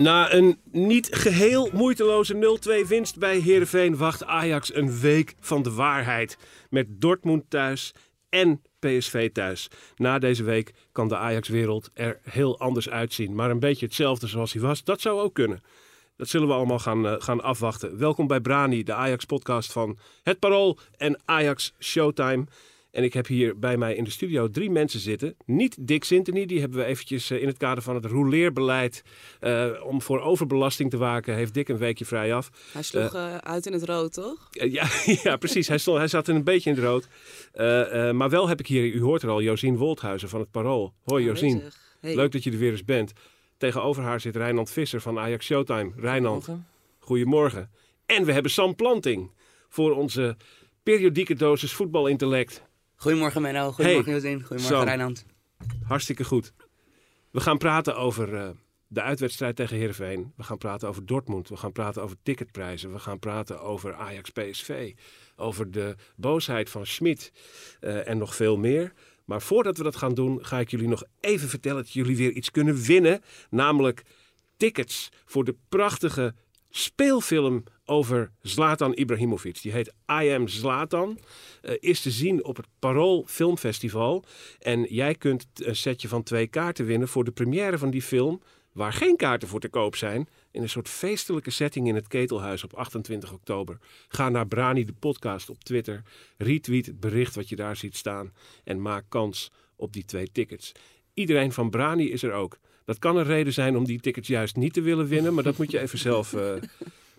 Na een niet geheel moeiteloze 0-2 winst bij Heerenveen wacht Ajax een week van de waarheid. Met Dortmund thuis en PSV thuis. Na deze week kan de Ajax-wereld er heel anders uitzien. Maar een beetje hetzelfde zoals hij was, dat zou ook kunnen. Dat zullen we allemaal gaan, eh, gaan afwachten. Welkom bij Brani, de Ajax-podcast van Het Parool en Ajax Showtime. En ik heb hier bij mij in de studio drie mensen zitten. Niet Dick Sintony, die hebben we eventjes eh, in het kader van het rouleerbeleid... eh, om voor overbelasting te waken, heeft Dick een weekje vrij af. Hij sloeg eh, uit in het rood, toch? Ja, ja, precies. Hij, stond, hij zat in een beetje in het rood. Eh, eh, maar wel heb ik hier, u hoort er al, Josien Wolthuizen van het Parool. Hoi Josien, Aanwezig. Hey. leuk dat je er weer eens bent. Tegenover haar zit Rijnand Visser van Ajax Showtime. Rijnand, goedemorgen. En we hebben Sam Planting voor onze periodieke dosis voetbalintellect. Goedemorgen Menno, goedemorgen Hey, goedemorgen. Rijnand. Hartstikke goed. We gaan praten over eh, de uitwedstrijd tegen Heerenveen. We gaan praten over Dortmund. We gaan praten over ticketprijzen. We gaan praten over Ajax PSV. Over de boosheid van Schmid eh, en nog veel meer. Maar voordat we dat gaan doen, ga ik jullie nog even vertellen dat jullie weer iets kunnen winnen. Namelijk tickets voor de prachtige speelfilm over Zlatan Ibrahimovic. Die heet I Am Zlatan. Eh, is te zien op het Parool Filmfestival. En jij kunt een setje van twee kaarten winnen voor de première van die film. Waar geen kaarten voor te koop zijn. In een soort feestelijke setting in het Ketelhuis op 28 oktober. Ga naar Brani de podcast op Twitter. Retweet het bericht wat je daar ziet staan. En maak kans op die twee tickets. Iedereen van Brani is er ook. Dat kan een reden zijn om die tickets juist niet te willen winnen. Maar dat moet je even zelf eh,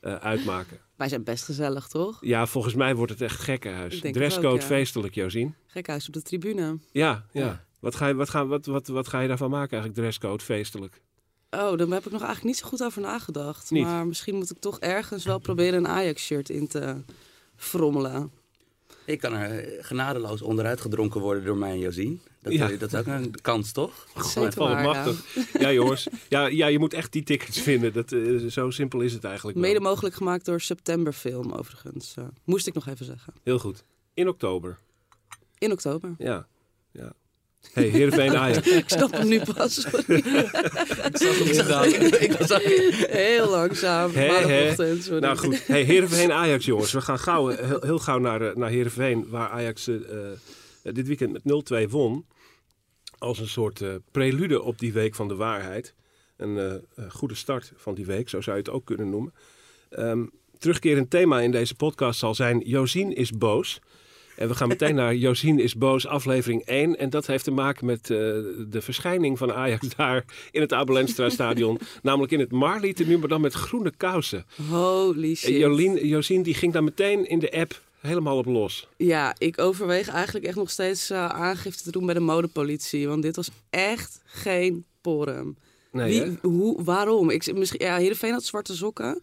eh, uitmaken. Wij zijn best gezellig, toch? Ja, volgens mij wordt het echt gekkenhuis. Dresscode ook, ja. feestelijk, Josien. Gekhuis op de tribune. Ja, ja. Ja. Wat, ga je, wat, ga, wat, wat, wat ga je daarvan maken eigenlijk, dresscode feestelijk? Oh, daar heb ik nog eigenlijk niet zo goed over nagedacht. Niet? Maar misschien moet ik toch ergens wel proberen een Ajax-shirt in te frommelen. Ik kan er eh, genadeloos onderuit gedronken worden door mij en Josien. Dat, Ja. eh, dat is ook een kans, toch? Zeker Wat waar, ja. machtig. Ja, jongens. Ja, ja, je moet echt die tickets vinden. Dat, eh, zo simpel is het eigenlijk wel. Mede mogelijk gemaakt door Septemberfilm, overigens. Moest ik nog even zeggen. Heel goed. In oktober. In oktober. Ja. ja. Hey, Heerenveen Ajax. ik snap hem nu pas. sorry. ik was ook- Heel langzaam. Maandagochtend, sorry. Nou goed, hey, Heerenveen Ajax jongens. We gaan gauw, eh, heel, heel gauw naar, eh, naar Heerenveen, waar Ajax eh, eh, dit weekend met 0-2 won. Als een soort eh, prelude op die week van de waarheid. Een goede start van die week, zo zou je het ook kunnen noemen. Ehm, terugkerend thema in deze podcast zal zijn Josien is boos. En we gaan meteen naar Josien is boos, aflevering 1. En dat heeft te maken met eh, de verschijning van Ajax daar in het Abelenstra stadion. namelijk in het Marley tenue, maar dan met groene kousen. Holy shit. Jolien, Josien die ging daar meteen in de app helemaal op los. Ja, ik overweeg eigenlijk echt nog steeds eh, aangifte te doen bij de modepolitie. Want dit was echt geen porum. Nee, Wie, hoe, waarom? Ik, misschien, ja, Heerenveen had zwarte sokken.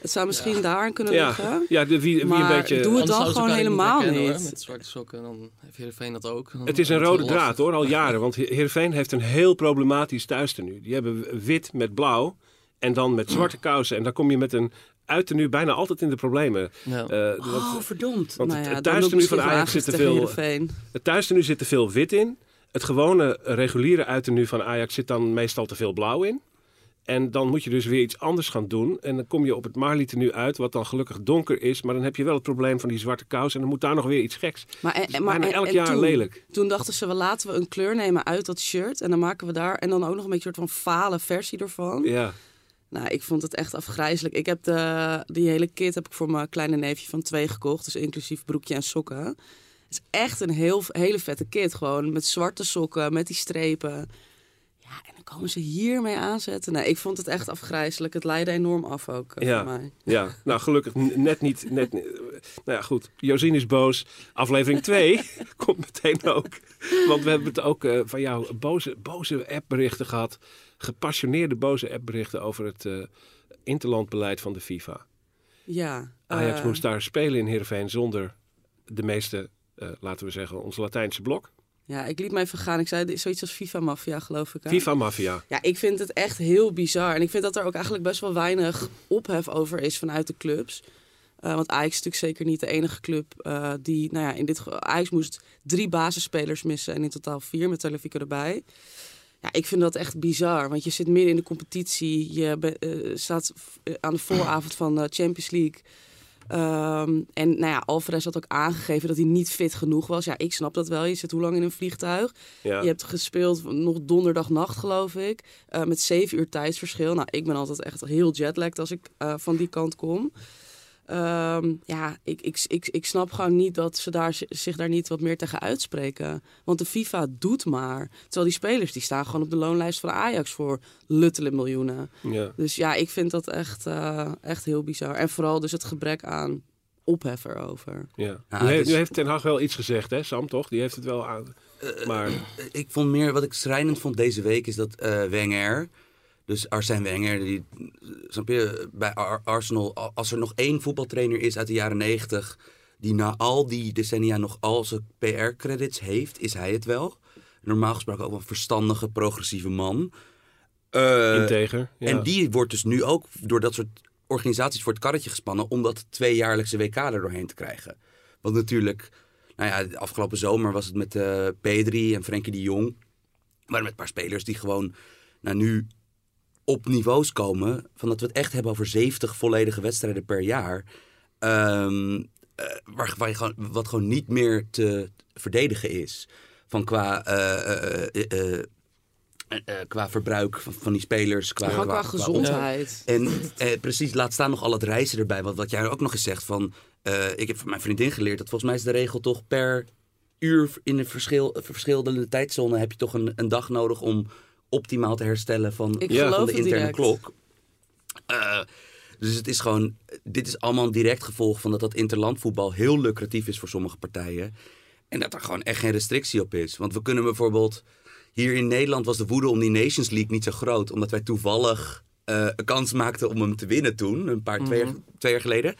Het zou misschien daar kunnen Ja, liggen. ja de, wie, wie een Maar beetje... doe het dan gewoon helemaal herkennen, hoor, niet. Met zwarte sokken, dan heeft Heerenveen dat ook. Dan Het is een rode draad hoor, al jaren. Want He- Heerenveen heeft een heel problematisch thuistenu. Die hebben wit met blauw en dan met zwarte kousen. En dan kom je met een uittenu bijna altijd in de problemen. Ja. Eh, want Oh, verdomd. want nou het- ja, het thuistenu van Ajax zit te veel- Heerenveen. het thuistenu zit te veel wit in. Het gewone reguliere uitenu van Ajax zit dan meestal te veel blauw in. En dan moet je dus weer iets anders gaan doen. En dan kom je op het Marley tenue uit, wat dan gelukkig donker is. Maar dan heb je wel het probleem van die zwarte kous. En dan moet daar nog weer iets geks. Maar, en, maar en- elk en jaar toen, lelijk. Toen dachten ze, we laten we een kleur nemen uit dat shirt. En dan maken we daar... En dan ook nog een beetje een soort van fale versie ervan. Ja. Nou, ik vond het echt afgrijzelijk. Ik heb de, die hele kit heb ik voor mijn kleine neefje van twee gekocht. Dus inclusief broekje en sokken. Het is echt een heel, hele vette kit. Gewoon met zwarte sokken, met die strepen. Ja, en dan komen ze hiermee aanzetten. Nee, ik vond het echt afgrijzelijk. Het leidde enorm af ook eh, Ja. voor mij. Ja, nou gelukkig net niet. Net, nou ja, goed. Josien is boos. Aflevering 2 komt meteen ook. Want we hebben het ook eh, van jou boze, boze appberichten gehad. Gepassioneerde boze appberichten over het eh, interlandbeleid van de FIFA. Ja. Ajax moest daar spelen in Heerenveen zonder de meeste, laten we zeggen, ons Latijnse blok. Ja, ik liet me even gaan. Ik zei zoiets als FIFA-maffia, geloof ik. hè? FIFA-maffia. Ja, ik vind het echt heel bizar. En ik vind dat er ook eigenlijk best wel weinig ophef over is vanuit de clubs. Eh, want Ajax is natuurlijk zeker niet de enige club eh, die, nou ja, in dit geval, Ajax moest drie basisspelers missen en in totaal vier met Telefico erbij. Ja, ik vind dat echt bizar, want je zit midden in de competitie, je be- eh, staat aan de vooravond van de Champions League. Ehm, en nou ja, Alvarez had ook aangegeven dat hij niet fit genoeg was. Ja, ik snap dat wel. Je zit hoe lang in een vliegtuig? Ja. Je hebt gespeeld nog donderdagnacht, geloof ik. eh, met zeven uur tijdsverschil. Nou, ik ben altijd echt heel jetlagged als ik eh, van die kant kom. Ehm, ja, ik, ik, ik, ik snap gewoon niet dat ze daar, zich daar niet wat meer tegen uitspreken. Want de FIFA doet maar. Terwijl die spelers die staan gewoon op de loonlijst van Ajax voor luttele miljoenen. Ja. Dus ja, ik vind dat echt, eh, echt heel bizar. En vooral dus het gebrek aan ophef erover. Ja. Ja, nu, heeft, nu heeft Ten Hag wel iets gezegd, hè, Sam, toch? Die heeft het wel aan. Maar Ik vond meer, wat ik schrijnend vond deze week, is dat eh Wenger, dus Arsène Wenger, die, snap je, bij Ar- Arsenal, als er nog één voetbaltrainer is uit de jaren negentig, die na al die decennia nog al zijn PR-credits heeft, is hij het wel. Normaal gesproken ook een verstandige, progressieve man. Eh, integer. Ja. En die wordt dus nu ook door dat soort organisaties voor het karretje gespannen om dat tweejaarlijkse WK er doorheen te krijgen. Want natuurlijk, nou ja, de afgelopen zomer was het met eh Pedri en Frenkie de Jong. Maar met een paar spelers die gewoon nou, nu op niveaus komen van dat we het echt hebben over 70 volledige wedstrijden per jaar. Eh, waar, waar je gewoon, wat gewoon niet meer te verdedigen is. Van qua, eh, eh, qua verbruik van, van die spelers. Qua, qua qua- gezondheid. en precies, laat staan nog al het reizen erbij. Want wat jij ook nog eens zegt van... ik heb van mijn vriendin geleerd dat volgens mij is de regel toch per uur in een verschil, verschillende tijdzone... heb je toch een, een dag nodig om optimaal te herstellen van, Ja. van de interne direct. klok. Eh, dus het is gewoon... Dit is allemaal een direct gevolg van dat dat interlandvoetbal heel lucratief is voor sommige partijen. En dat er gewoon echt geen restrictie op is. Want we kunnen bijvoorbeeld... Hier in Nederland was de woede om die Nations League niet zo groot. Omdat wij toevallig eh, een kans maakten om hem te winnen toen. Een paar, twee, jaar, twee jaar geleden.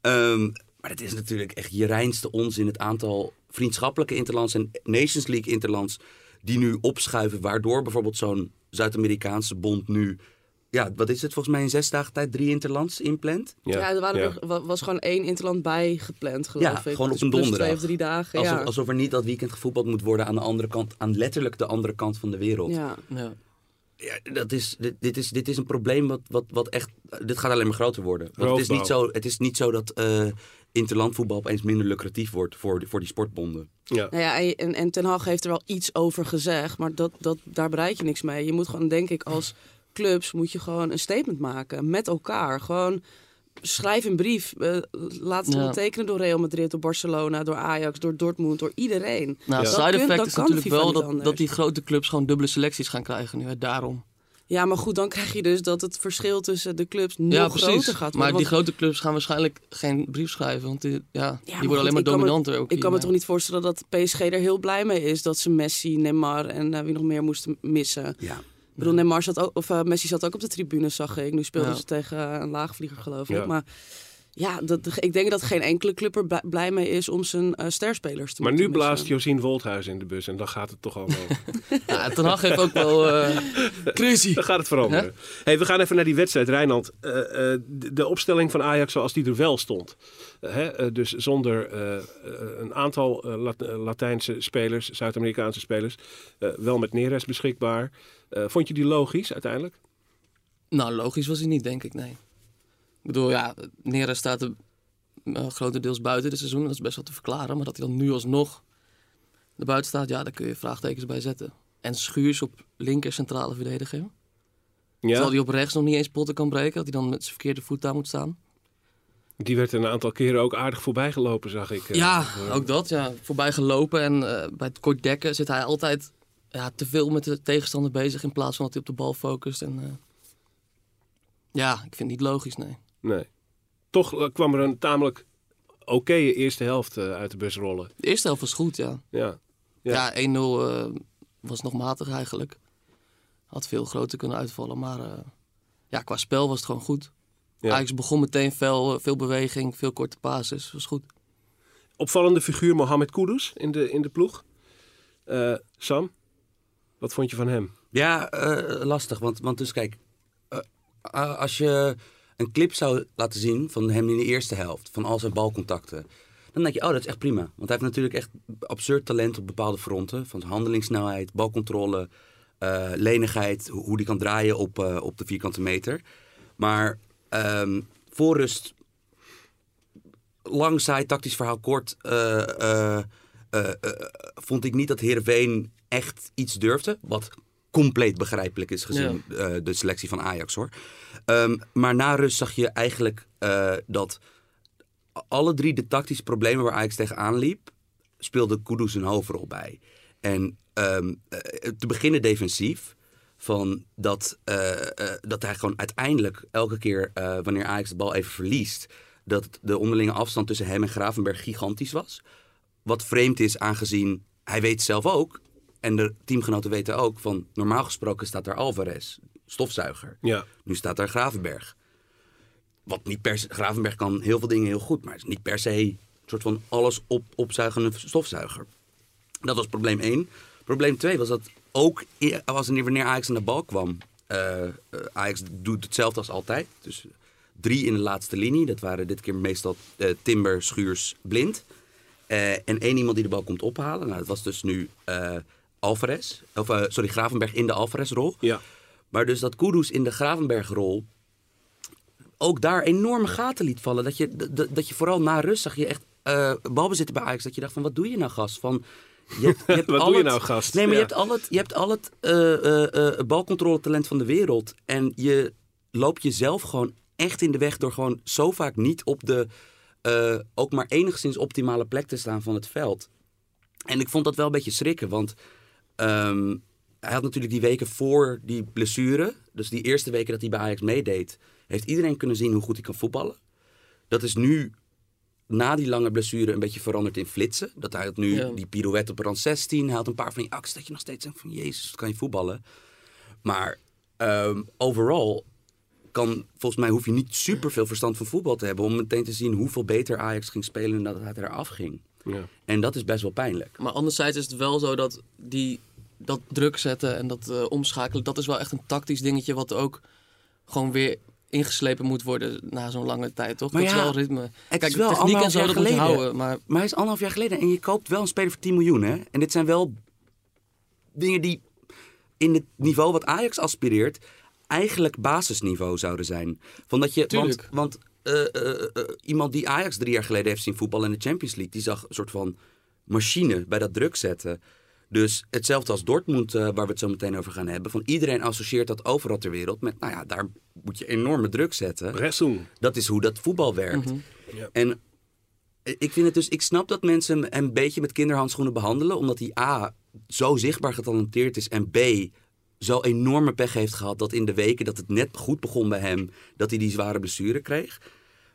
Ehm, maar het is natuurlijk echt je reinste onzin. Het aantal vriendschappelijke interlands en Nations League interlands... die nu opschuiven. Waardoor bijvoorbeeld zo'n Zuid-Amerikaanse bond nu... Ja, wat is het volgens mij in zes dagen tijd? Drie interlands inplant? Ja, er waren ja. er was gewoon één interland bij gepland, geloof Ja, ik. gewoon op Dus een plus donderdag. twee of drie dagen, Alsof, ja. alsof er niet dat weekend gevoetbald moet worden aan de andere kant, aan letterlijk de andere kant van de wereld. ja. Ja. Ja, dat is, dit, dit is, dit is een probleem wat, wat, wat echt. Dit gaat alleen maar groter worden. Want het is, niet zo, het is niet zo dat eh interlandvoetbal opeens minder lucratief wordt voor, de- voor die sportbonden. Ja. Nou ja, en- en, en Ten Hag heeft er wel iets over gezegd, maar dat, dat, daar bereik je niks mee. Je moet gewoon, denk ik, als clubs moet je gewoon een statement maken met elkaar. Gewoon schrijf een brief, eh, laat het Ja. ondertekenen door Real Madrid, door Barcelona, door Ajax, door Dortmund, door iedereen. Nou, Ja. side kun- effect is natuurlijk wel dat, dat die grote clubs gewoon dubbele selecties gaan krijgen nu. Hè, daarom. Ja, maar goed, dan krijg je dus dat het verschil tussen de clubs nog ja, precies. groter gaat worden. maar die grote clubs gaan waarschijnlijk geen brief schrijven. Want die, ja, die worden goed, alleen maar me- dominanter. ook Ik kan me toch niet voorstellen dat PSG er heel blij mee is dat ze Messi, Neymar en eh, wie nog meer moesten missen. Ja. Ik bedoel, Neymar zat ook, of eh, Messi zat ook op de tribune, zag ik. Nu speelden Ja. ze tegen een laagvlieger, geloof ik. Ja. Maar ja, dat, ik denk dat geen enkele club er bl- blij mee is om zijn eh, sterspelers te Maar nu blaast. Josien Wolthuis in de bus en dan gaat het toch allemaal. Ja, Ten Hag heeft ook wel... eh, crazy. dan gaat het veranderen. Hey, we gaan even naar die wedstrijd, Rijnland. Eh, eh, de, de opstelling van Ajax zoals die er wel stond. Hè, dus zonder een aantal eh, Lat- Latijnse spelers, Zuid-Amerikaanse spelers. eh, wel met Neres beschikbaar. Eh, vond je die logisch uiteindelijk? Nou, logisch was hij niet, denk ik, nee. Ik bedoel, ja, Neres staat er eh, grotendeels buiten dit seizoen. Dat is best wel te verklaren. Maar dat hij dan nu alsnog er buiten staat, ja, daar kun je vraagtekens bij zetten. En Schuurs op linker centrale verdediger. Terwijl hij op rechts nog niet eens potten kan breken. Dat hij dan met zijn verkeerde voet daar moet staan. Die werd een aantal keren ook aardig voorbij gelopen, zag ik. eh. Ja, Eh, ook dat. Ja. Voorbij gelopen. En bij het kort dekken zit hij altijd ja, te veel met de tegenstander bezig. In plaats van dat hij op de bal focust. En, ja, ik vind het niet logisch, nee. Nee. Toch eh, kwam er een tamelijk oké eerste helft eh, uit de bus rollen. De eerste helft was goed, ja. Ja. Ja. Ja, 1-0 eh, was nog matig eigenlijk. Had veel groter kunnen uitvallen. Maar eh, ja, qua spel was het gewoon goed. Ja. Ajax begon meteen fel, eh, veel beweging, veel korte passes. Was goed. Opvallende figuur Mohamed Kudus in de, in de ploeg. Eh, Sam, wat vond je van hem? Ja, eh, lastig. Want, want dus kijk, als je een clip zou laten zien van hem in de eerste helft, van al zijn balcontacten, dan denk je, oh, dat is echt prima. Want hij heeft natuurlijk echt absurd talent op bepaalde fronten. Van handelingssnelheid, balcontrole, eh, lenigheid, hoe die kan draaien op, eh, op de vierkante meter. Maar ehm voor rust, lang saai, tactisch verhaal kort, eh, vond ik niet dat Heerenveen echt iets durfde. Wat compleet begrijpelijk is gezien eh, de selectie van Ajax hoor. Ehm, maar na rust zag je eigenlijk eh, dat alle drie de tactische problemen waar Ajax tegenaan liep, speelde Kudus een hoofdrol bij. En ehm, eh, te beginnen defensief. Van dat, dat hij gewoon uiteindelijk elke keer wanneer Ajax de bal even verliest, dat de onderlinge afstand tussen hem en Gravenberg gigantisch was. Wat vreemd is aangezien hij weet zelf ook, en de teamgenoten weten ook, van normaal gesproken staat daar Alvarez, stofzuiger. Ja. Nu staat daar Gravenberg. Wat niet per se, Gravenberg kan heel veel dingen heel goed, maar is niet per se een soort van alles op, opzuigende stofzuiger. Dat was probleem 1. Probleem 2 was dat ook en wanneer Ajax aan de bal kwam. eh, Ajax doet hetzelfde als altijd. Dus drie in de laatste linie. Dat waren dit keer meestal eh, Timber, Schuurs, Blind. En één iemand die de bal komt ophalen. Nou, dat was dus nu Alvarez. Of, eh, sorry, Gravenberg in de Alvarez-rol. Ja. Maar dus dat Kudus in de Gravenberg-rol ook daar enorme gaten liet vallen. Dat je, dat, je vooral na rust zag je echt eh balbezitten bij Ajax. Dat je dacht van, wat doe je nou gast? Van, je hebt, je hebt Wat al doe je het- nou, gast? Nee, maar Ja. je hebt al het, je hebt al het eh, balcontroletalent van de wereld. En je loopt jezelf gewoon echt in de weg door gewoon zo vaak niet op de ook maar enigszins optimale plek te staan van het veld. En ik vond dat wel een beetje schrikken, want ehm, hij had natuurlijk die weken voor die blessure, dus die eerste weken dat hij bij Ajax meedeed, heeft iedereen kunnen zien hoe goed hij kan voetballen. Dat is nu na die lange blessure een beetje veranderd in flitsen. Dat hij had nu Ja. die pirouette op rand 16, hij had een paar van die acties dat je nog steeds denkt van jezus, kan je voetballen. Maar ehm, overal kan, volgens mij hoef je niet super veel verstand van voetbal te hebben om meteen te zien hoeveel beter Ajax ging spelen nadat hij eraf ging. Ja. En dat is best wel pijnlijk. Maar anderzijds is het wel zo dat die, dat druk zetten en dat eh, omschakelen, dat is wel echt een tactisch dingetje wat ook gewoon weer ingeslepen moet worden na zo'n lange tijd, toch? Maar dat ja, is wel ritme. is Kijk, wel de techniek en zo, jaar dat moet je geleden. houden. Maar Maar hij is anderhalf jaar geleden en je koopt wel een speler voor 10 miljoen. Hè? En dit zijn wel dingen die in het niveau wat Ajax aspireert eigenlijk basisniveau zouden zijn. Van dat je, want Tuurlijk. want eh, eh, iemand die Ajax drie jaar geleden heeft zien voetballen in de Champions League, die zag een soort van machine bij dat druk zetten. Dus hetzelfde als Dortmund, eh, waar we het zo meteen over gaan hebben. Van iedereen associeert dat overal ter wereld met, nou ja, daar moet je enorme druk zetten. Pressing. Dat is hoe dat voetbal werkt. Ja. En ik vind het dus, ik snap dat mensen hem een beetje met kinderhandschoenen behandelen, omdat hij A zo zichtbaar getalenteerd is en B zo enorme pech heeft gehad dat in de weken dat het net goed begon bij hem, dat hij die zware blessure kreeg.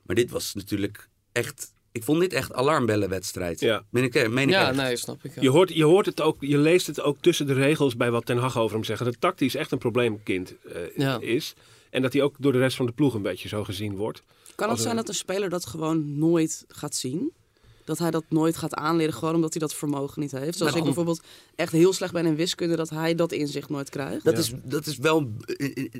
Maar dit was natuurlijk echt, ik vond dit echt alarmbellenwedstrijd. Ja. Meen ik, meen ik ja, echt. nee, snap ik. ja. Je hoort, je hoort het ook, je leest het ook tussen de regels bij wat Ten Hag over hem zeggen. Dat tactisch echt een probleemkind eh, Ja. is. En dat hij ook door de rest van de ploeg een beetje zo gezien wordt. Kan het zijn een- dat een speler dat gewoon nooit gaat zien? Dat hij dat nooit gaat aanleren, gewoon omdat hij dat vermogen niet heeft. Zoals Maar ik bijvoorbeeld echt heel slecht ben in wiskunde, dat hij dat inzicht nooit krijgt. Dat, Ja. is, dat is wel.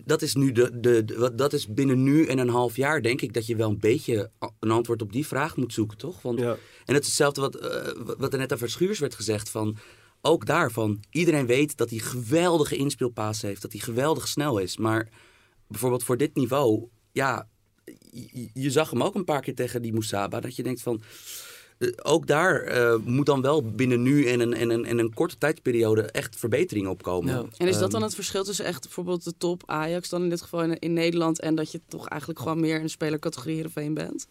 Dat is nu de, de, Dat is binnen nu en een half jaar, denk ik, dat je wel een beetje een antwoord op die vraag moet zoeken, toch? Want, Ja. En het is hetzelfde wat, eh, wat er net over Schuurs werd gezegd. Van, ook daarvan, iedereen weet dat hij geweldige inspeelpaas heeft, dat hij geweldig snel is. Maar bijvoorbeeld voor dit niveau, ja, je, je zag hem ook een paar keer tegen die Moesaba, dat je denkt van. Eh, ook daar eh, moet dan wel binnen nu en een, en, een, en een korte tijdsperiode echt verbetering opkomen. Ja. En is dat Ehm, dan het verschil tussen echt bijvoorbeeld de top Ajax dan in dit geval in, in Nederland en dat je toch eigenlijk gewoon meer in de spelercategorie Heerenveen bent?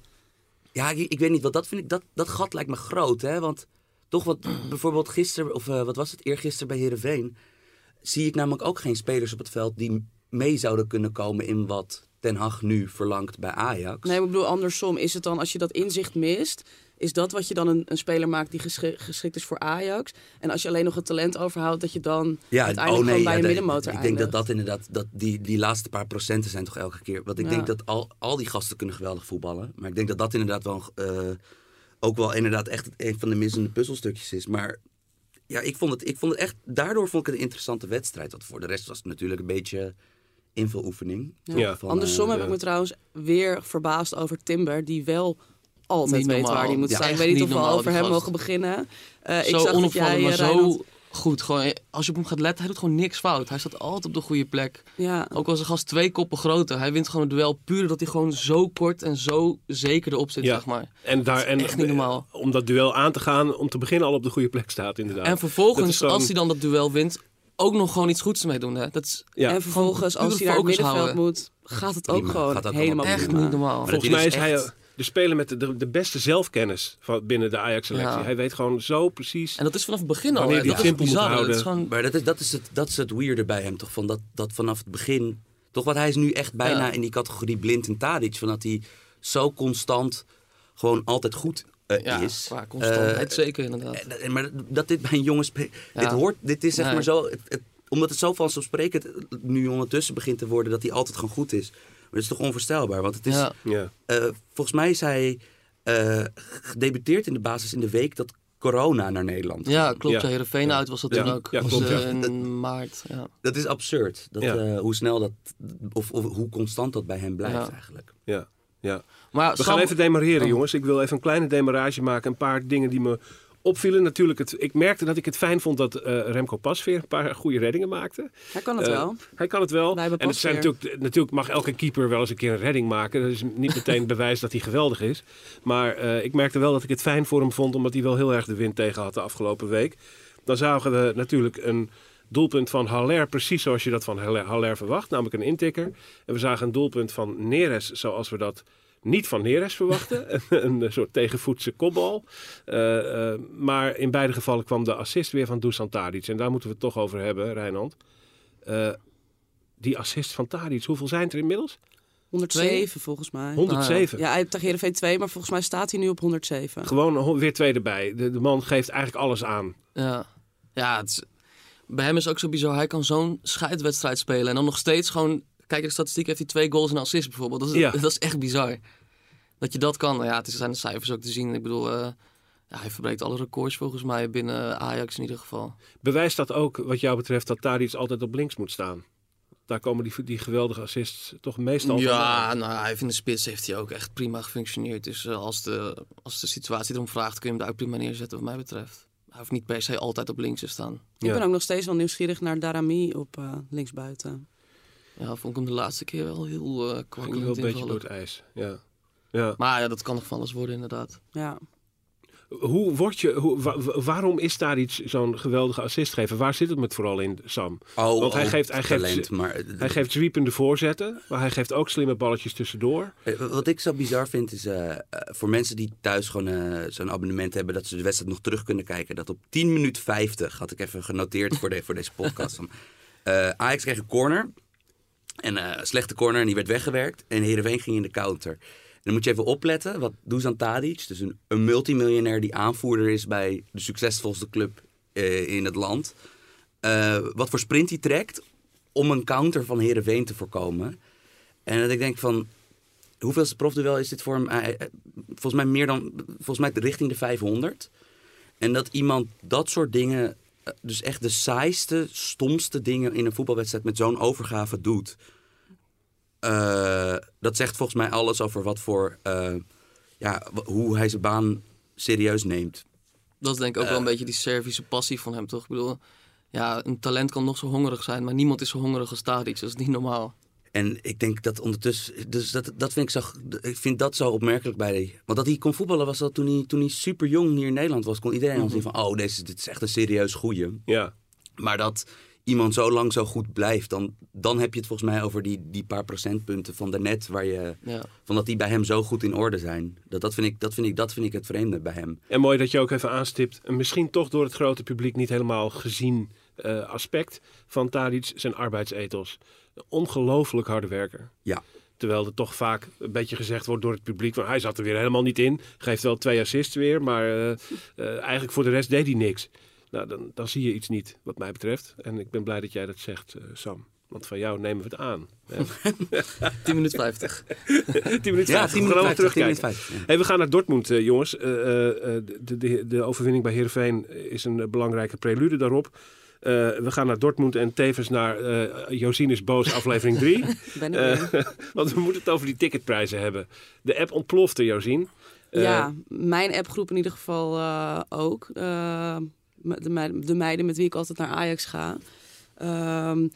Ja, ik, ik weet niet, want dat vind ik, dat, dat gat lijkt me groot, hè. Want toch wat, bijvoorbeeld gisteren, of eh, wat was het, eergisteren bij Heerenveen... zie ik namelijk ook geen spelers op het veld die mee zouden kunnen komen in wat Ten Hag nu verlangt bij Ajax. Nee, maar ik bedoel andersom. Is het dan als je dat inzicht mist, is dat wat je dan een, een speler maakt die geschi- geschikt is voor Ajax? En als je alleen nog het talent overhoudt, dat je dan Ja, uiteindelijk oh nee, gewoon bij ja, een middenmotor Ik denk dat dat inderdaad, dat die, die laatste paar procenten zijn toch elke keer. Want ik Ja. denk dat al, al die gasten kunnen geweldig voetballen. Maar ik denk dat dat inderdaad wel, eh, ook wel inderdaad echt een van de missende puzzelstukjes is. Maar ja, ik vond het, ik vond het echt, daardoor vond ik het een interessante wedstrijd. Want voor de rest was het natuurlijk een beetje invuloefening. Ja. Van, Andersom eh, heb ik me trouwens weer verbaasd over Timber, die wel altijd Niet weet normaal. waar hij moet Ja, staan. Ik weet niet niet of we over hem gast. mogen beginnen. Eh, ik zo zag dat jij, maar eh, zo Reinhard- goed. Gewoon, als je op hem gaat letten, hij doet gewoon niks fout. Hij staat altijd op de goede plek. Ja, Ook al is een gast twee koppen groter. Hij wint gewoon het duel puur dat hij gewoon zo kort en zo zeker erop zit, Ja. zeg maar. En, daar, en echt niet normaal. om dat duel aan te gaan, om te beginnen al op de goede plek staat inderdaad. En vervolgens, als hij dan dat duel wint, ook nog gewoon iets goeds mee doen. Hè? Dat is ja. en vervolgens als hij naar het middenveld houden. moet, gaat het ook Prima, gewoon helemaal echt niet normaal. Maar Volgens mij is hij echt- eh, de speler met de, de, de beste zelfkennis van binnen de Ajax-selectie. Ja. Hij weet gewoon zo precies. En dat is vanaf het begin al. Wanneer hij Dat is simpel moet bizar. Dat houden. is gewoon... Maar dat is, dat, is het, dat is het weirde bij hem toch? Van dat, dat vanaf het begin. Toch wat hij is nu echt bijna Ja. in die categorie blind en Tadic. Van dat hij zo constant gewoon altijd goed eh, Ja, is. qua constantheid Eh, zeker inderdaad. en- maar dat dit bij een jongen speelt. Ja. Dit hoort, dit is zeg Nee. maar zo. Het, het- omdat het zo vanzelfsprekend nu ondertussen begint te worden dat hij altijd gewoon goed is. Maar dat is toch onvoorstelbaar? Want het is. ja. Ja. eh, volgens mij is hij eh, gedebuteerd in de basis in de week dat corona naar Nederland ja, klopt. Ja. Ja. Heerenveen uit was dat Ja. toen ook. Ja, Was, klopt, ja. eh, in maart. Ja. Dat is absurd. Dat, Ja. eh, hoe snel dat, of, of hoe constant dat bij hem blijft Ja. eigenlijk. Ja. Ja. Maar We Sam- gaan even demareren, Oh. jongens. Ik wil even een kleine demarage maken. Een paar dingen die me opvielen. Natuurlijk, het, ik merkte dat ik het fijn vond dat eh, Remco Pasveer een paar goede reddingen maakte. Hij kan het Eh, wel. Hij kan het wel. En het zijn natuurlijk, natuurlijk mag elke keeper wel eens een keer een redding maken. Dat is niet meteen bewijs dat hij geweldig is. Maar eh, ik merkte wel dat ik het fijn voor hem vond, omdat hij wel heel erg de wind tegen had de afgelopen week. Dan zagen we natuurlijk een doelpunt van Haller, precies zoals je dat van Haller, Haller verwacht, namelijk een intikker. En we zagen een doelpunt van Neres, zoals we dat niet van Neres verwachten. een, een soort tegenvoetse kopbal. Eh, eh, maar in beide gevallen kwam de assist weer van Dusan Tadic. En daar moeten we het toch over hebben, Rijnand. Eh, die assist van Tadic, hoeveel zijn er inmiddels? 107 volgens mij. 107. Ja, hij heeft tegen Heerenveen 2, maar volgens mij staat hij nu op 107. Gewoon weer twee erbij. De, de man geeft eigenlijk alles aan. Ja, ja het is- bij hem is ook zo bizar. Hij kan zo'n scheidwedstrijd spelen en dan nog steeds gewoon... Kijk, de statistiek heeft hij twee goals en een assist bijvoorbeeld. Dat is, Ja. dat is echt bizar. Dat je dat kan. Nou ja, het zijn de cijfers ook te zien. Ik bedoel, eh, ja, hij verbreekt alle records volgens mij binnen Ajax in ieder geval. Bewijst dat ook, wat jou betreft, dat Tadic altijd op links moet staan? Daar komen die, die geweldige assists toch meestal Ja, nou, hij heeft in de spits heeft hij ook echt prima gefunctioneerd. Dus eh, als, de, als de situatie erom vraagt, kun je hem daar ook prima neerzetten wat mij betreft. Hij hoeft niet per se altijd op links te staan. Ik Ja. ben ook nog steeds wel nieuwsgierig naar Darami op eh, linksbuiten. Ja, vond ik hem de laatste keer wel heel uh, Ging kwakkelend wel een beetje door het ijs. Ja. Ja. Maar ja, dat kan nog van alles worden inderdaad. Ja. Hoe word je, hoe, wa- wa- waarom is daar iets zo'n geweldige assistgever? Waar zit het met vooral in, Sam? Oh, Want hij oh, geeft- hij geeft- maar Hij geeft zwiepende voorzetten, maar hij geeft ook slimme balletjes tussendoor. Eh, Wat ik zo bizar vind is eh, eh, voor mensen die thuis gewoon eh, zo'n abonnement hebben dat ze de wedstrijd nog terug kunnen kijken. Dat op 10 minuut 50 had ik even genoteerd voor, de, voor deze podcast. Van, eh, Ajax kreeg een corner. En een slechte corner en die werd weggewerkt. En Heerenveen ging in de counter. En dan moet je even opletten wat Dusan Tadic, dus een, multimiljonair die aanvoerder is bij de succesvolste club eh, in het land. eh, wat voor sprint hij trekt om een counter van Heerenveen te voorkomen. En dat ik denk van, hoeveelste profduel is dit voor hem? Volgens mij meer dan, volgens mij richting de 500. En dat iemand dat soort dingen, dus echt de saaiste, stomste dingen in een voetbalwedstrijd met zo'n overgave doet. eh, dat zegt volgens mij alles over wat voor, eh, ja, hoe hij zijn baan serieus neemt. Dat is denk ik ook wel een beetje die Servische passie van hem, toch? Ik bedoel, ja, een talent kan nog zo hongerig zijn, maar niemand is zo hongerig als Tadic. Dat is niet normaal. En ik denk dat ondertussen, dus dat, dat vind ik, zo, ik vind dat zo opmerkelijk bij. Want dat hij kon voetballen was dat toen hij, toen hij super jong hier in Nederland was, kon iedereen al zien van, oh, deze, dit is echt een serieus goeie. Ja. Maar dat iemand zo lang zo goed blijft, dan, dan heb je het volgens mij over die, die paar procentpunten van daarnet, waar je, Ja. van dat die bij hem zo goed in orde zijn. Dat, dat, vind ik, dat, vind ik, dat vind ik het vreemde bij hem. En mooi dat je ook even aanstipt, een misschien toch door het grote publiek niet helemaal gezien eh, aspect van Tadic, zijn arbeidsethos. Ongelooflijk harde werker. Ja. Terwijl er toch vaak een beetje gezegd wordt door het publiek van hij zat er weer helemaal niet in. Geeft wel twee assists weer, maar eh, eh, eigenlijk voor de rest deed hij niks. Nou, dan, dan zie je iets niet, wat mij betreft. En ik ben blij dat jij dat zegt, eh, Sam. Want van jou nemen we het aan. hè. 10 minuten 50. 10 minuten Ja, 50, 10 minuten gewoon 50, 10 terugkijken. minuten 50, ja. Hey, we gaan naar Dortmund, jongens. Eh, eh, eh, de, de, de overwinning bij Heerenveen is een belangrijke prelude daarop. Eh, we gaan naar Dortmund en tevens naar eh Josien is boos aflevering 3. Ben ik weer. want we moeten het over die ticketprijzen hebben. De app ontplofte, Josien. Eh, ja, mijn appgroep in ieder geval eh, ook. Eh, de, meiden, de meiden met wie ik altijd naar Ajax ga. Ehm,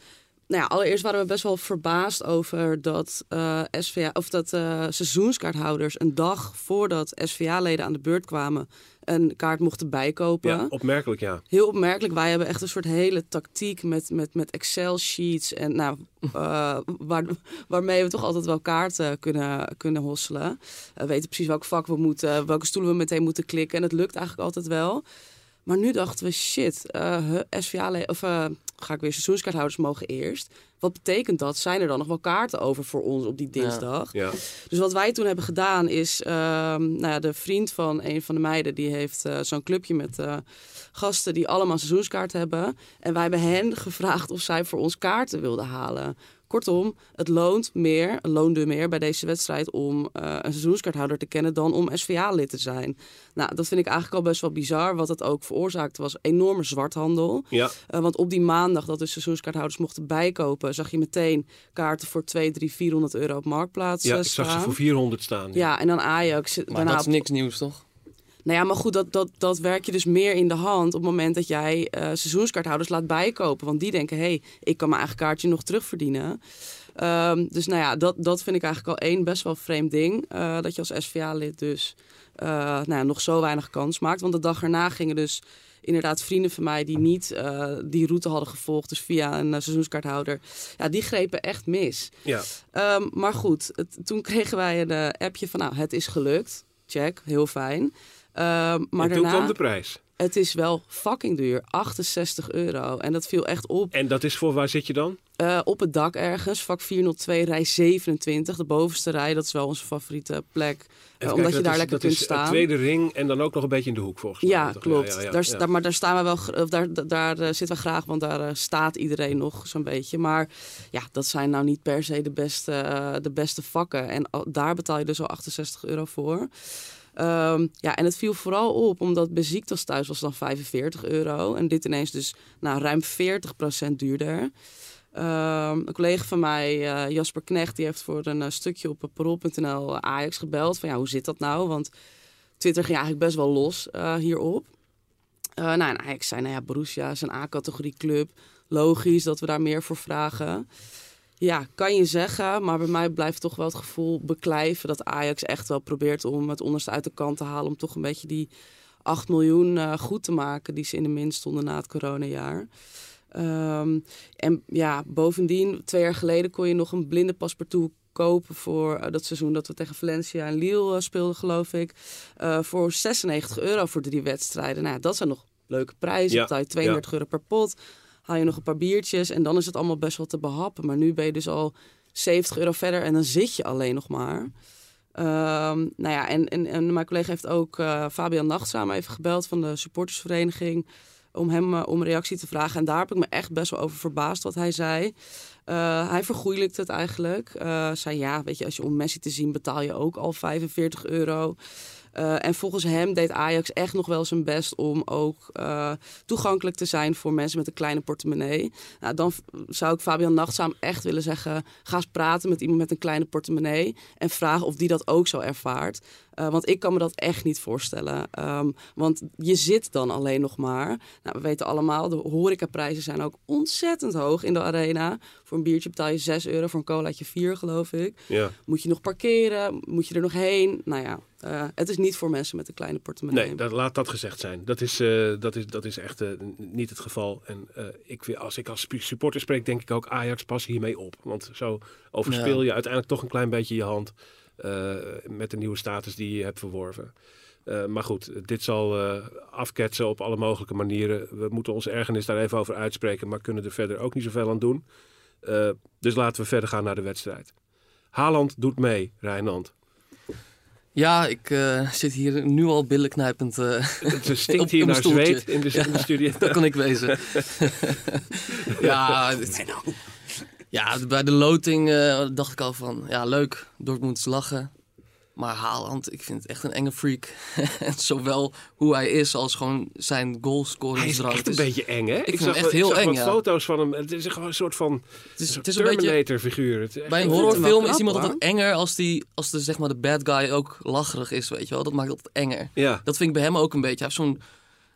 nou ja, allereerst waren we best wel verbaasd over dat, eh, SVA, of dat eh, seizoenskaarthouders een dag voordat SVA-leden aan de beurt kwamen een kaart mochten bijkopen. Ja, opmerkelijk, ja. Heel opmerkelijk. Wij hebben echt een soort hele tactiek met, met, met Excel-sheets. En nou, eh, waar, waarmee we toch altijd wel kaarten kunnen, kunnen hosselen. We weten precies welk vak we moeten, welke stoelen we meteen moeten klikken. En het lukt eigenlijk altijd wel. Maar nu dachten we, shit, huh, SVA, of ga ik weer seizoenskaarthouders mogen eerst. Wat betekent dat? Zijn er dan nog wel kaarten over voor ons op die dinsdag? ja. Dus wat wij toen hebben gedaan is, ehm, nou ja, de vriend van een van de meiden, die heeft eh, zo'n clubje met eh, gasten die allemaal seizoenskaart hebben. En wij hebben hen gevraagd of zij voor ons kaarten wilden halen. Kortom, het loont meer, het loonde meer bij deze wedstrijd om eh, een seizoenskaarthouder te kennen dan om SVA-lid te zijn. Nou, dat vind ik eigenlijk al best wel bizar. Wat het ook veroorzaakte was enorme zwarthandel. ja. Eh, want op die maandag dat de seizoenskaarthouders mochten bijkopen, zag je meteen kaarten voor 2, 3, 400 euro op marktplaats ja eh, ik zag ze voor 400 staan. Ja, en dan Ajax. Maar daarna dat is niks nieuws, toch? Nou ja, maar goed, dat, dat, dat werk je dus meer in de hand op het moment dat jij eh, seizoenskaarthouders laat bijkopen. Want die denken, hé, hey, ik kan mijn eigen kaartje nog terugverdienen. Ehm, dus nou ja, dat, dat vind ik eigenlijk al één best wel vreemd ding. eh, dat je als SVA-lid dus eh, nou ja, nog zo weinig kans maakt. Want de dag erna gingen dus inderdaad vrienden van mij die niet die route hadden gevolgd. Dus via een seizoenskaarthouder. Ja, die grepen echt mis. Ja. Ehm, maar goed, het- toen kregen wij een appje van, nou, het is gelukt. Check, heel fijn. Ehm, maar en toen daarna, kwam de prijs. het is wel fucking duur. 68 euro. En dat viel echt op. En dat is voor waar zit je dan? Eh, op het dak ergens, vak 402, rij 27. De bovenste rij, dat is wel onze favoriete plek. eh, omdat kijken, je daar is- lekker dat kunt is een staan. tweede ring en dan ook nog een beetje in de hoek volgens mij. Ja, toch? klopt. Ja, ja, ja, daar, maar daar staan we wel, of daar, daar, daar eh, zitten we graag, want daar eh, staat iedereen nog zo'n beetje. Maar ja, dat zijn nou niet per se de beste, eh, de beste vakken. En daar betaal je dus al 68 euro voor. Ehm, ja, en het viel vooral op omdat Beziektas thuis was dan 45 euro. En dit ineens dus nou, ruim 40% duurder. Ehm, een collega van mij, eh, Jasper Knecht, die heeft voor een eh, stukje op parool.nl Ajax gebeld. Van ja, hoe zit dat nou? Want Twitter ging eigenlijk best wel los eh, hierop. Eh, nou, Ajax zei, nou ja, Borussia is een A-categorie club. Logisch dat we daar meer voor vragen. Ja, kan je zeggen, maar bij mij blijft toch wel het gevoel beklijven dat Ajax echt wel probeert om het onderste uit de kant te halen. Om toch een beetje die 8 miljoen eh, goed te maken die ze in de min stonden na het coronajaar. Ehm, en ja, bovendien, twee jaar geleden kon je nog een blinde paspartout kopen voor eh, dat seizoen dat we tegen Valencia en Lille eh, speelden, geloof ik. voor 96 euro voor drie wedstrijden. Nou, ja, dat zijn nog leuke prijzen. Ja, Betaal je 32 euro per pot. Haal je nog een paar biertjes en dan is het allemaal best wel te behappen. Maar nu ben je dus al 70 euro verder en dan zit je alleen nog maar. Ehm, nou ja, en, en, mijn collega heeft ook eh, Fabian Nachtzaam even gebeld van de supportersvereniging om hem eh, om reactie te vragen. En daar heb ik me echt best wel over verbaasd wat hij zei. Eh, hij vergoeilijkt het eigenlijk. Eh, zei ja, weet je, als je om Messi te zien betaal je ook al 45 euro. Eh, en volgens hem deed Ajax echt nog wel zijn best om ook eh, toegankelijk te zijn voor mensen met een kleine portemonnee. Nou, dan zou ik Fabian Nachtzaam echt willen zeggen: ga eens praten met iemand met een kleine portemonnee en vraag of die dat ook zo ervaart. Eh, want ik kan me dat echt niet voorstellen. Ehm, want je zit dan alleen nog maar. Nou, we weten allemaal, de horecaprijzen zijn ook ontzettend hoog in de arena. Voor een biertje betaal je 6 euro, voor een colaatje 4 geloof ik. Ja. Moet je nog parkeren? Moet je er nog heen? Nou ja, eh, het is niet voor mensen met een kleine portemonnee. Nee, dat, laat dat gezegd zijn. Dat is, eh, dat is, dat is echt niet het geval. En eh, ik, als ik als supporter spreek, denk ik ook Ajax pas hiermee op. Want zo overspeel je uiteindelijk toch een klein beetje je hand met de nieuwe status die je hebt verworven. Eh, maar goed, dit zal eh, afketsen op alle mogelijke manieren. We moeten onze ergernis daar even over uitspreken, maar kunnen er verder ook niet zoveel aan doen. Eh, dus laten we verder gaan naar de wedstrijd. Haaland doet mee, Rijnland. Ja, ik eh, zit hier nu al billenknijpend. eh Het Op- stinkt op hier een naar stoeltje. zweet in de, in de studio. dat kan ik wezen. ja, dit- ja, bij de loting eh, dacht ik al van, ja leuk, Dortmund lachen. Maar Haaland, ik vind het echt een enge freak. zowel hoe hij is als gewoon zijn Hij is echt een beetje eng, hè? vind hem zag, echt heel ik zag eng, ja. foto's van hem. Het is gewoon een soort van Het is, het is een. Het is echt Bij een horrorfilm is iemand altijd enger als, die, als de, zeg maar, de bad guy ook lacherig is, weet je wel. Dat maakt het enger. Ja, Dat vind ik bij hem ook een beetje. Hij heeft zo'n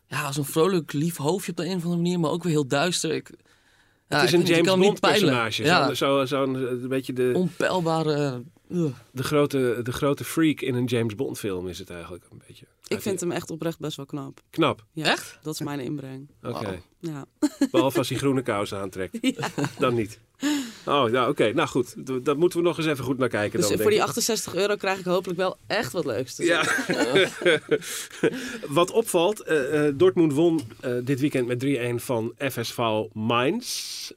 ja, zo'n vrolijk, lief hoofdje op de een of andere manier, maar ook weer heel duister. Ik, ja, het is een James Bond personage. Ja, Zo'n zo, eh, een beetje de, onpeilbare... uh, de, grote, de grote freak in een James Bond film is het eigenlijk een beetje. Ik vind hem echt oprecht best wel knap. Knap, Ja, Echt? Dat is mijn inbreng. oké. Ja. Behalve als hij groene kousen aantrekt. Dan niet. Oh, ja, oké. Nou goed, daar moeten we nog eens even goed naar kijken Dus dan, voor die ik. 68 euro krijg ik hopelijk wel echt wat leuks te. Ja. Wat opvalt, eh, eh, Dortmund won eh, dit weekend met 3-1 van FSV Mainz,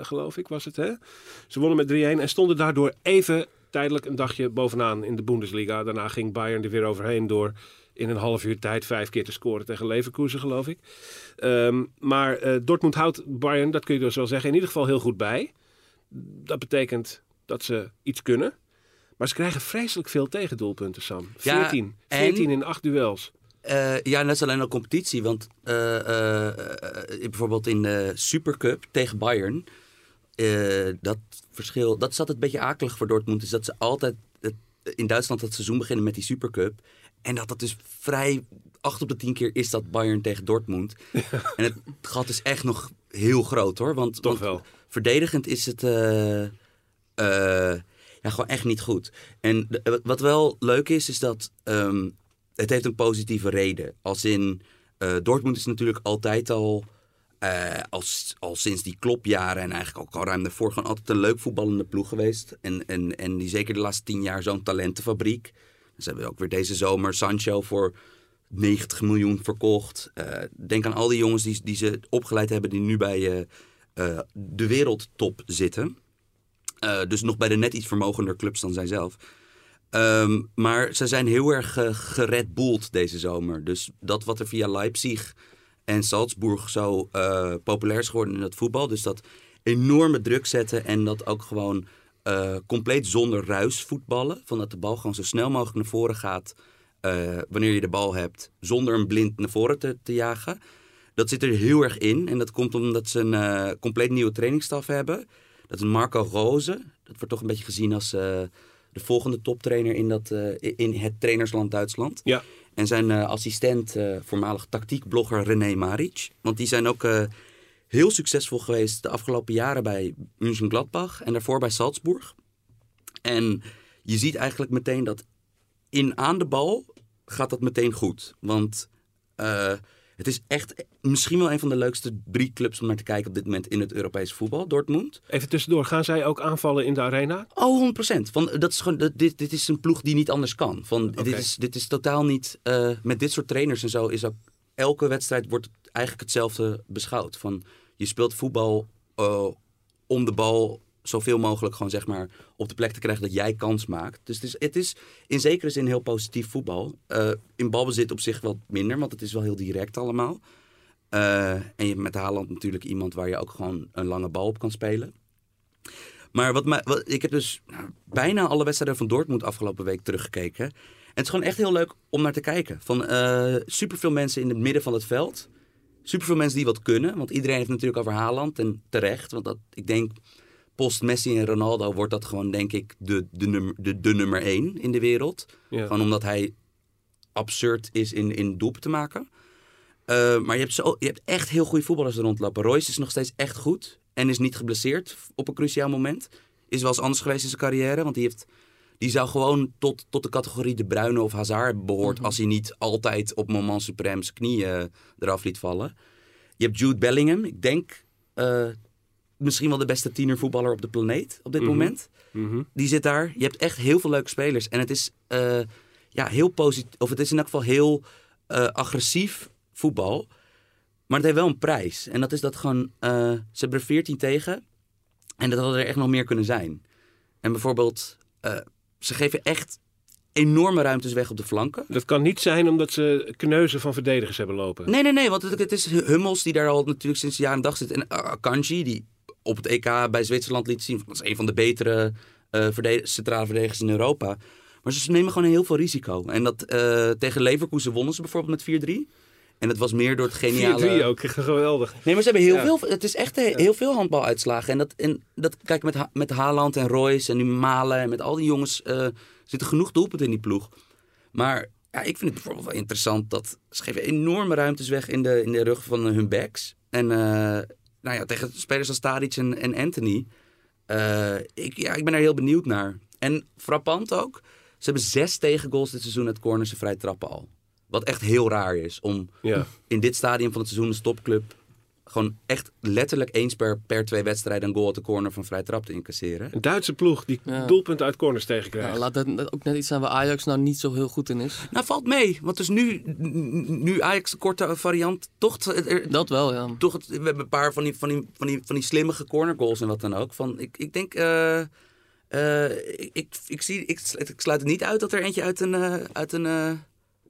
geloof ik was het. Hè? Ze wonnen met 3-1 en stonden daardoor even tijdelijk een dagje bovenaan in de Bundesliga. Daarna ging Bayern er weer overheen door in een half uur tijd vijf keer te scoren tegen Leverkusen, geloof ik. Ehm, maar eh, Dortmund houdt Bayern, dat kun je dus wel zeggen, in ieder geval heel goed bij. Dat betekent dat ze iets kunnen. Maar ze krijgen vreselijk veel tegendoelpunten, Sam. Ja, 14. en- 14 in 8 duels. Eh, ja, net alleen al competitie. Want eh, eh, bijvoorbeeld in de Supercup tegen Bayern. dat verschil, dat zat het een beetje akelig voor Dortmund. Is dat ze altijd in Duitsland het seizoen beginnen met die Supercup. En dat dat dus vrij, acht op de tien keer is dat Bayern tegen Dortmund. En het gat is echt nog heel groot hoor. Want, Toch want wel. verdedigend is het eh, eh, ja, gewoon echt niet goed. En de- wat- wel leuk is, is dat ehm, het heeft een positieve reden. Als in, eh, Dortmund is natuurlijk altijd al, eh, als, al sinds die klopjaren en eigenlijk ook al ruim daarvoor, gewoon altijd een leuk voetballende ploeg geweest. En, en, en die zeker de laatste tien jaar zo'n talentenfabriek. Ze hebben ook weer deze zomer Sancho voor 90 miljoen verkocht. Eh, denk aan al die jongens die, die ze opgeleid hebben, die nu bij eh, eh, de wereldtop zitten. Dus nog bij de net iets vermogender clubs dan zijzelf. Ehm, maar ze zijn heel erg geredboeld deze zomer. Dus dat wat er via Leipzig en Salzburg zo populair is geworden in het voetbal. Dus dat enorme druk zetten en dat ook gewoon eh, compleet zonder ruis voetballen. Van dat de bal gewoon zo snel mogelijk naar voren gaat eh, wanneer je de bal hebt. Zonder hem blind naar voren te, te jagen. Dat zit er heel erg in. En dat komt omdat ze een eh, compleet nieuwe trainingsstaf hebben. Dat is Marco Rose. Dat wordt toch een beetje gezien als de volgende toptrainer in, dat, in het trainersland Duitsland. Ja. En zijn assistent, voormalig tactiekblogger René Maric. Want die zijn ook heel succesvol geweest de afgelopen jaren bij München-Gladbach en daarvoor bij Salzburg. En je ziet eigenlijk meteen dat in aan de bal gaat dat meteen goed. Want uh, het is echt misschien wel een van de leukste drie clubs om naar te kijken op dit moment in het Europese voetbal, Dortmund. Even tussendoor, gaan zij ook aanvallen in de arena? Oh, 100%. Van, dat is gewoon, dat, dit, dit is een ploeg die niet anders kan. Van, dit, is, dit is totaal niet. Uh, met dit soort trainers en zo is ook. Elke wedstrijd wordt eigenlijk hetzelfde beschouwd. Van, je speelt voetbal uh, om de bal zoveel mogelijk gewoon zeg maar op de plek te krijgen dat jij kans maakt. Dus het is, het is in zekere zin heel positief voetbal. Uh, in balbezit op zich wat minder, want het is wel heel direct allemaal. Uh, en je hebt met Haaland natuurlijk iemand waar je ook gewoon een lange bal op kan spelen. Maar wat, ik heb dus nou, bijna alle wedstrijden van Dortmund afgelopen week teruggekeken. En het is gewoon echt heel leuk om naar te kijken. Van uh, superveel mensen in het midden van het veld. Superveel mensen die wat kunnen. Want iedereen heeft natuurlijk over Haaland. En terecht. Want dat, ik denk post Messi en Ronaldo wordt dat gewoon, denk ik, de, de, nummer, de, de nummer één in de wereld. Ja. Gewoon omdat hij absurd is in, in doelpen te maken. Eh, maar je hebt, zo, je hebt echt heel goede voetballers er rondlopen. Royce is nog steeds echt goed en is niet geblesseerd op een cruciaal moment. Is wel eens anders geweest in zijn carrière, want die, heeft, die zou gewoon tot, tot de categorie De Bruyne of Hazard behoort... als hij niet altijd op moment suprême zijn knieën eraf liet vallen. Je hebt Jude Bellingham, ik denk eh, misschien wel de beste tienervoetballer op de planeet op dit Mhm. moment. Mhm. Die zit daar. Je hebt echt heel veel leuke spelers. En het is eh, ja, heel positief. Of het is in elk geval heel eh, agressief voetbal. Maar het heeft wel een prijs. En dat is dat gewoon. eh, ze hebben er 14 tegen. En dat hadden er echt nog meer kunnen zijn. En bijvoorbeeld. eh, ze geven echt enorme ruimtes weg op de flanken. Dat kan niet zijn omdat ze kneuzen van verdedigers hebben lopen. Nee, nee, nee. Want het, het is Hummels die daar al natuurlijk sinds de jaren dag zit. En uh, Akanji, die op het EK bij Zwitserland liet zien. Dat is een van de betere eh, verde- centrale verdedigers in Europa. Maar ze nemen gewoon heel veel risico. En dat eh, tegen Leverkusen wonnen ze bijvoorbeeld met 4-3. En het was meer door het 4-3 geniale... ook, geweldig. Nee, maar ze hebben heel Ja. veel... Het is echt he- heel veel handbaluitslagen. En dat, en dat kijk, met, Ha- met Haaland en Royce en nu Malen en met al die jongens... eh, zitten genoeg doelpunten in die ploeg. Maar ja, ik vind het bijvoorbeeld wel interessant dat ze geven enorme ruimtes weg in de, in de rug van hun backs. En eh, nou ja, tegen spelers als Tadic en, en Anthony. eh, ik, ja, ik ben er heel benieuwd naar. En frappant ook, ze hebben zes tegengoals dit seizoen uit corners en vrij trappen al. Wat echt heel raar is om Ja. in dit stadium van het seizoen een stopclub gewoon echt letterlijk eens per, per twee wedstrijden een goal uit de corner van vrij trap te incasseren. Een Duitse ploeg die Ja. doelpunten uit corners tegenkrijgt. Laat dat ook net iets zijn waar Ajax nou niet zo heel goed in is. Nou, valt mee. Want dus nu, nu Ajax de korte variant toch... Er, Dat wel, ja. toch we hebben een paar van die, van die, van die, van die slimmige corner goals en wat dan ook. Van, ik, ik denk... eh, eh, ik, ik, ik, zie, ik, sluit- ik sluit het niet uit dat er eentje uit een, eh, uit een, eh,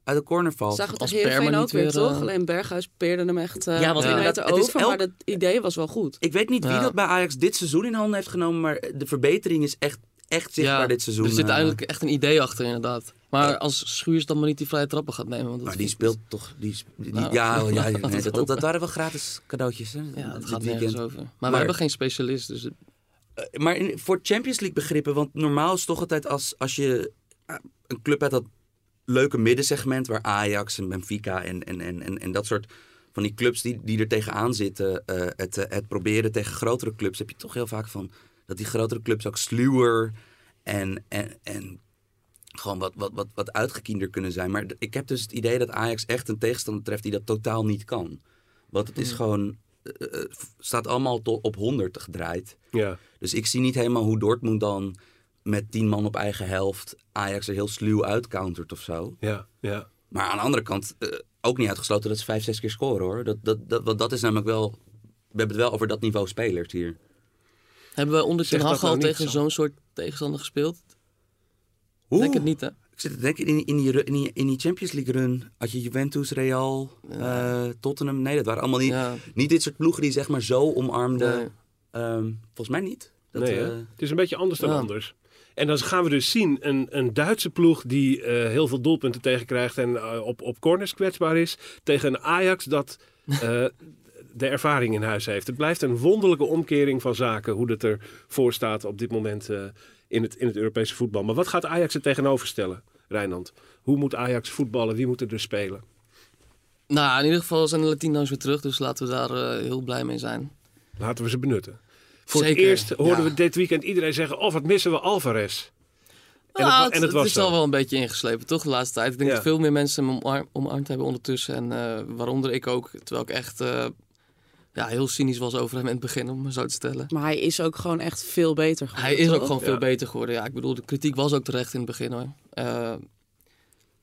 uit een corner valt. Zag het Als Heerenveen ook weer, weer, toch? eh, Alleen Berghuis peerde hem echt eh Ja, want meter het is over. elk- Maar het idee was wel goed. Ik weet niet wie Ja. dat bij Ajax dit seizoen in handen heeft genomen, maar de verbetering is echt, echt zichtbaar dit seizoen. Er zit eh. eigenlijk echt een idee achter, inderdaad. Maar als Schuurs dan maar niet die vrije trappen gaat nemen. Want dat Maar die is- speelt toch... Die, die, Nou, ja, ja, nee, dat, dat, dat waren wel gratis cadeautjes. Hè, Ja, dat dit gaat weekend. nergens over. Maar, Maar- we hebben geen specialist, dus het- Eh, Maar in, voor Champions League begrippen, want normaal is het toch altijd als, als je eh, een club hebt dat leuke middensegment, waar Ajax en Benfica en, en, en, en, dat soort van die clubs die, die er tegenaan zitten, eh, het, eh, het proberen tegen grotere clubs, heb je toch heel vaak van dat die grotere clubs ook sluwer en, en, en gewoon wat, wat, wat, wat uitgekiender kunnen zijn. Maar ik heb dus het idee dat Ajax echt een tegenstander treft die dat totaal niet kan. Want het is gewoon, eh, staat allemaal to- op 100 gedraaid. Ja. Dus ik zie niet helemaal hoe Dortmund dan met tien man op eigen helft Ajax er heel sluw uitcountert of zo. Ja, ja. Maar aan de andere kant eh, ook niet uitgesloten dat ze vijf, zes keer scoren hoor. Dat, dat, dat, want dat is namelijk wel... We hebben het wel over dat niveau spelers hier. hebben we onder Ten Hag al nou tegen zo'n soort tegenstander gespeeld? Oeh. Denk het niet, hè? Ik zit te denken, in, in, die, in, die, in die Champions League run had je Juventus, Real, eh, Tottenham. Nee, dat waren allemaal niet, Ja, niet dit soort ploegen die zeg maar zo omarmden. nee. Ehm, volgens mij niet. Dat, nee, eh, het is een beetje anders dan ja. anders. En dan gaan we dus zien een, een Duitse ploeg die eh, heel veel doelpunten tegenkrijgt en eh, op, op corners kwetsbaar is. Tegen een Ajax dat eh, de ervaring in huis heeft. Het blijft een wonderlijke omkering van zaken hoe het ervoor staat op dit moment in, het, in het Europese voetbal. Maar wat gaat Ajax er tegenover stellen, Rijnand? Hoe moet Ajax voetballen? Wie moet er dus spelen? Nou, in ieder geval zijn de Latino's weer terug, dus laten we daar heel blij mee zijn. Laten we ze benutten. Voor Zeker, het eerst hoorden ja. we dit weekend iedereen zeggen: Oh, wat missen we Alvarez? En Nou, het, en het was is zo. al wel een beetje ingeslepen, toch, de laatste tijd. Ik denk Ja. dat veel meer mensen hem omarm- omarmd hebben ondertussen. En eh, waaronder ik ook, terwijl ik echt eh, ja, heel cynisch was over hem in het begin, om maar zo te stellen. Maar hij is ook gewoon echt veel beter geworden. Hij is ook gewoon veel beter geworden. Ja, ik bedoel, de kritiek was ook terecht in het begin hoor. Eh,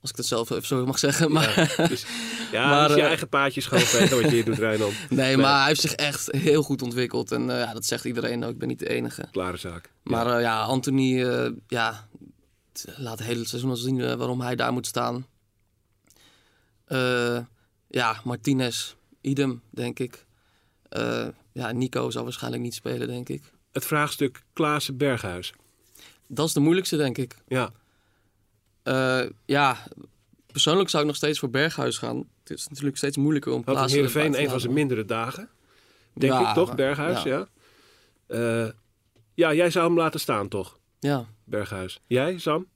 als ik dat zelf even zo mag zeggen. Maar, Ja, dus, ja, Maar, dus je eh, eigen paadje schoonvegen wat je hier doet, Rijnland. nee, maar hij heeft zich echt heel goed ontwikkeld. En eh, ja, dat zegt iedereen ook. Ik ben niet de enige. Klare zaak. Maar ja, ja Anthony eh, ja, laat het hele seizoen al zien eh, waarom hij daar moet staan. Eh, ja, Martinez, idem, denk ik. Eh, ja, Nico zal waarschijnlijk niet spelen, denk ik. Het vraagstuk Klaassen-Berghuis. Dat is de moeilijkste, denk ik. Ja, Eh, ja, persoonlijk zou ik nog steeds voor Berghuis gaan. Het is natuurlijk steeds moeilijker om plaatsen Heerenveen te een van zijn mindere dagen. Denk Ja, ik toch, Berghuis? Ja. ja. Eh, Ja, jij zou hem laten staan, toch? Ja. Berghuis. Jij, Sam?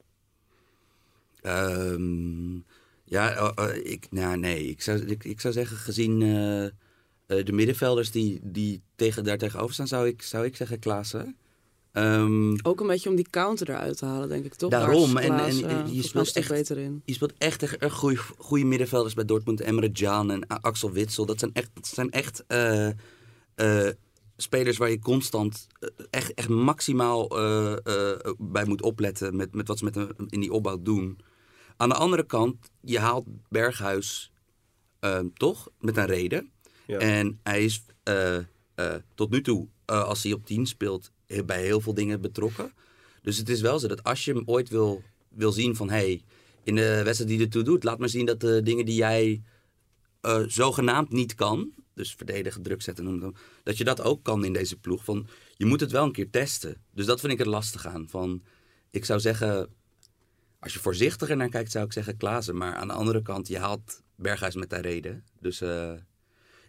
Ehm, ja, eh, ik, nou, nee, ik zou, ik, ik zou zeggen, gezien de middenvelders die, die tegen, daar tegenover staan, zou ik, zou ik zeggen Klaassen. Ehm, Ook een beetje om die counter eruit te halen, denk ik toch? Daarom, en- en- je speelt echt- beter in. je speelt echt echt goede, goede middenvelders bij Dortmund. Emre Can en Axel Witsel. Dat zijn echt, dat zijn echt eh, eh, spelers waar je constant eh, echt, echt maximaal eh, eh, bij moet opletten. Met, met wat ze met hem in die opbouw doen. Aan de andere kant, je haalt Berghuis eh, toch met een reden. Ja. En hij is eh, eh, tot nu toe, eh, als hij op 10 speelt, bij heel veel dingen betrokken. Dus het is wel zo dat als je hem ooit wil, wil zien van... hey, in de wedstrijd die ertoe doet, laat maar zien dat de dingen die jij eh, zogenaamd niet kan... dus verdedigen, druk zetten, noem het dat je dat ook kan in deze ploeg. Van, je moet het wel een keer testen. Dus dat vind ik er lastig aan. Van, ik zou zeggen, als je voorzichtiger naar kijkt, zou ik zeggen Klaassen. Maar aan de andere kant, je haalt Berghuis met daar reden. Dus eh,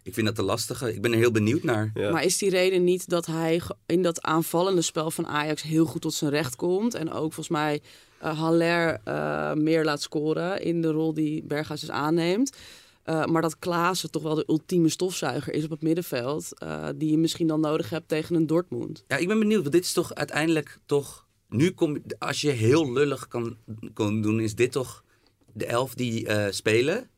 ik vind dat de lastige. Ik ben er heel benieuwd naar. Ja. Maar is die reden niet dat hij in dat aanvallende spel van Ajax heel goed tot zijn recht komt? En ook volgens mij eh Haller eh, meer laat scoren in de rol die Berghuis dus aanneemt. Eh, maar dat Klaassen toch wel de ultieme stofzuiger is op het middenveld. eh, die je misschien dan nodig hebt tegen een Dortmund. Ja, ik ben benieuwd. Want dit is toch uiteindelijk toch... Nu kom, als je heel lullig kan, kan doen, is dit toch de elf die eh, spelen.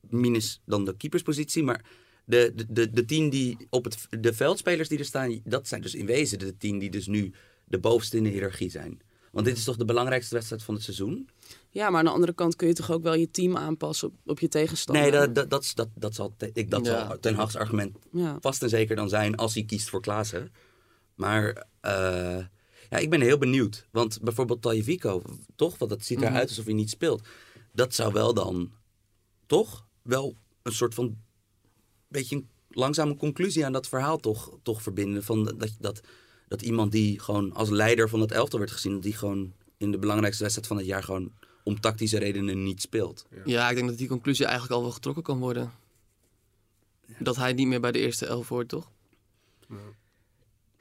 Minus dan de keeperspositie. Maar de, de, de, de tien die op het... De veldspelers die er staan, dat zijn dus in wezen de tien die dus nu de bovenste in de hiërarchie zijn. Want dit is toch de belangrijkste wedstrijd van het seizoen? Ja, maar aan de andere kant kun je toch ook wel je team aanpassen op, op je tegenstander. Nee, dat, dat, dat, dat, dat zal, ik, dat Ja. zal ten Hag's argument Ja. vast en zeker dan zijn als hij kiest voor Klaassen. Maar eh, ja, ik ben heel benieuwd. Want bijvoorbeeld Tajevico, toch? Want dat ziet Mhm. eruit alsof hij niet speelt. Dat zou wel dan, toch? Wel een soort van, beetje een langzame conclusie aan dat verhaal toch, toch verbinden. Van dat, dat, dat iemand die gewoon als leider van het elftal werd gezien, die gewoon in de belangrijkste wedstrijd van het jaar gewoon om tactische redenen niet speelt. Ja, ik denk dat die conclusie eigenlijk al wel getrokken kan worden. Dat hij niet meer bij de eerste elf hoort, toch?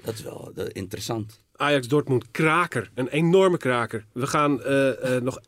Dat is wel interessant. Ajax Dortmund kraker, een enorme kraker. We gaan eh, eh, nog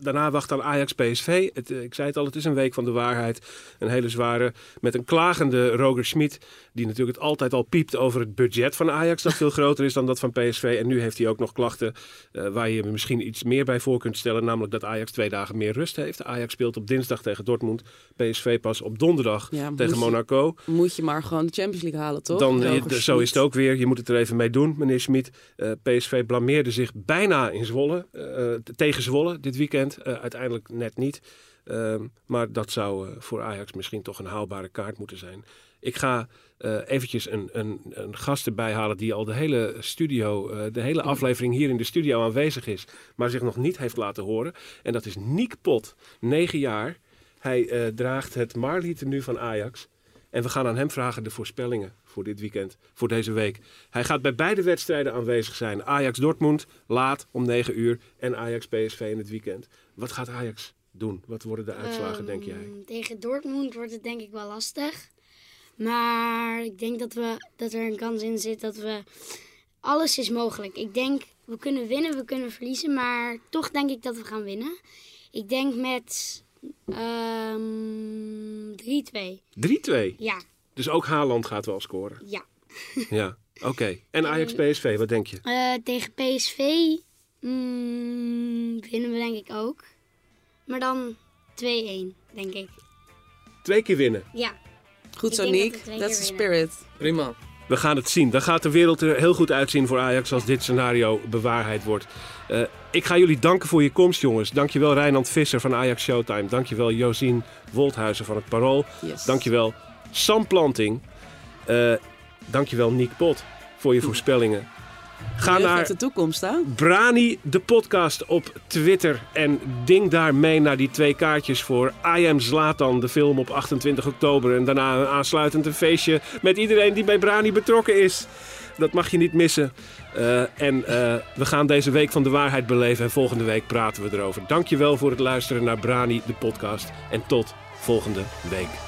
daarna wachten aan Ajax PSV. Het, eh, ik zei het al, het is een week van de waarheid. Een hele zware met een klagende Roger Schmid, die natuurlijk het altijd al piept over het budget van Ajax dat veel groter is dan dat van PSV. En nu heeft hij ook nog klachten eh, waar je misschien iets meer bij voor kunt stellen, namelijk dat Ajax twee dagen meer rust heeft. Ajax speelt op dinsdag tegen Dortmund, PSV pas op donderdag Ja, tegen moet je- Monaco. Moet je maar gewoon de Champions League halen, toch? Dan, Roger je- zo Schmid. is het ook weer. Je moet het er even mee doen, meneer Schmid. Eh, PSV blameerde zich bijna in Zwolle, eh, tegen Zwolle dit weekend. Eh, uiteindelijk net niet. Ehm, maar dat zou eh, voor Ajax misschien toch een haalbare kaart moeten zijn. Ik ga eh, eventjes een, een, een gast erbij halen die al de hele studio, de hele aflevering hier in de studio aanwezig is, maar zich nog niet heeft laten horen. En dat is Niek Pot, 9 jaar. Hij draagt het Marley tenue van Ajax. En we gaan aan hem vragen de voorspellingen voor dit weekend, voor deze week. Hij gaat bij beide wedstrijden aanwezig zijn. Ajax Dortmund laat om 9 uur en Ajax PSV in het weekend. Wat gaat Ajax doen? Wat worden de uitslagen, denk jij? Ehm, Tegen Dortmund wordt het denk ik wel lastig. Maar ik denk dat, we, dat er een kans in zit dat we... Alles is mogelijk. Ik denk, we kunnen winnen, we kunnen verliezen. Maar toch denk ik dat we gaan winnen. Ik denk met ehm 3-2. 3-2. Ja, Dus ook Haaland gaat wel scoren. ja. Ja, oké. En Ajax PSV, wat denk je? Eh, tegen PSV mm, winnen we denk ik ook. Maar dan 2-1, denk ik. Twee keer winnen. Ja. Goed Ik zo, denk dat keer winnen. spirit. Prima. We gaan het zien. Dan gaat de wereld er heel goed uitzien voor Ajax als dit scenario bewaarheid wordt. Eh, ik ga jullie danken voor je komst, jongens. Dankjewel Rijnand Visser van Ajax Showtime. Dankjewel Josien Wolthuizen van het Parool. Yes. Dankjewel Sam Planting. Eh dankjewel Niek Pot voor je voorspellingen. Ga naar de toekomst, hè? Brani de podcast op Twitter en ding daar mee naar die twee kaartjes voor I Am Zlatan, de film op 28 oktober. En daarna een aansluitend een feestje met iedereen die bij Brani betrokken is. Dat mag je niet missen. Eh, en eh, we gaan deze week van de waarheid beleven en volgende week praten we erover. Dankjewel voor het luisteren naar Brani de podcast en tot volgende week.